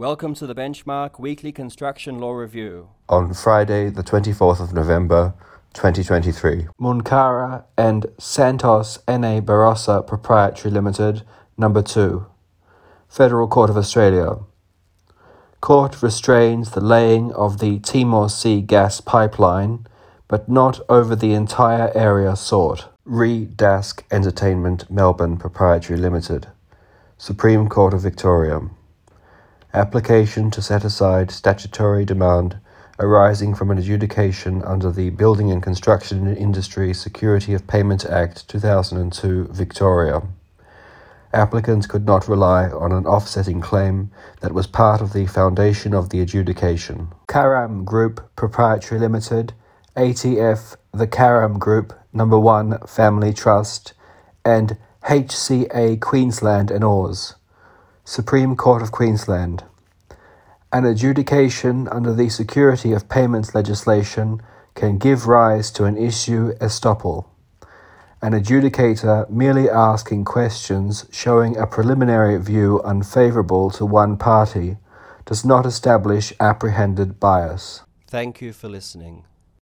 Welcome to the Benchmark Weekly Construction Law Review. On Friday, the 24th of November, 2023. Munkara and Santos NA Barossa Proprietary Limited, Number 2. Federal Court of Australia. Court restrains the laying of the Timor Sea gas pipeline, but not over the entire area sought. Re Dask Entertainment Melbourne Proprietary Limited. Supreme Court of Victoria. Application to set aside statutory demand arising from an adjudication under the Building and Construction Industry Security of Payment Act 2002, Victoria. Applicants could not rely on an offsetting claim that was part of the foundation of the adjudication. Karam Group Proprietary Limited, ATF, the Karam Group, Number 1 Family Trust, and HCA Queensland and Oars. Supreme Court of Queensland. An adjudication under the security of payments legislation can give rise to an issue estoppel. An adjudicator merely asking questions showing a preliminary view unfavorable to one party does not establish apprehended bias. Thank you for listening.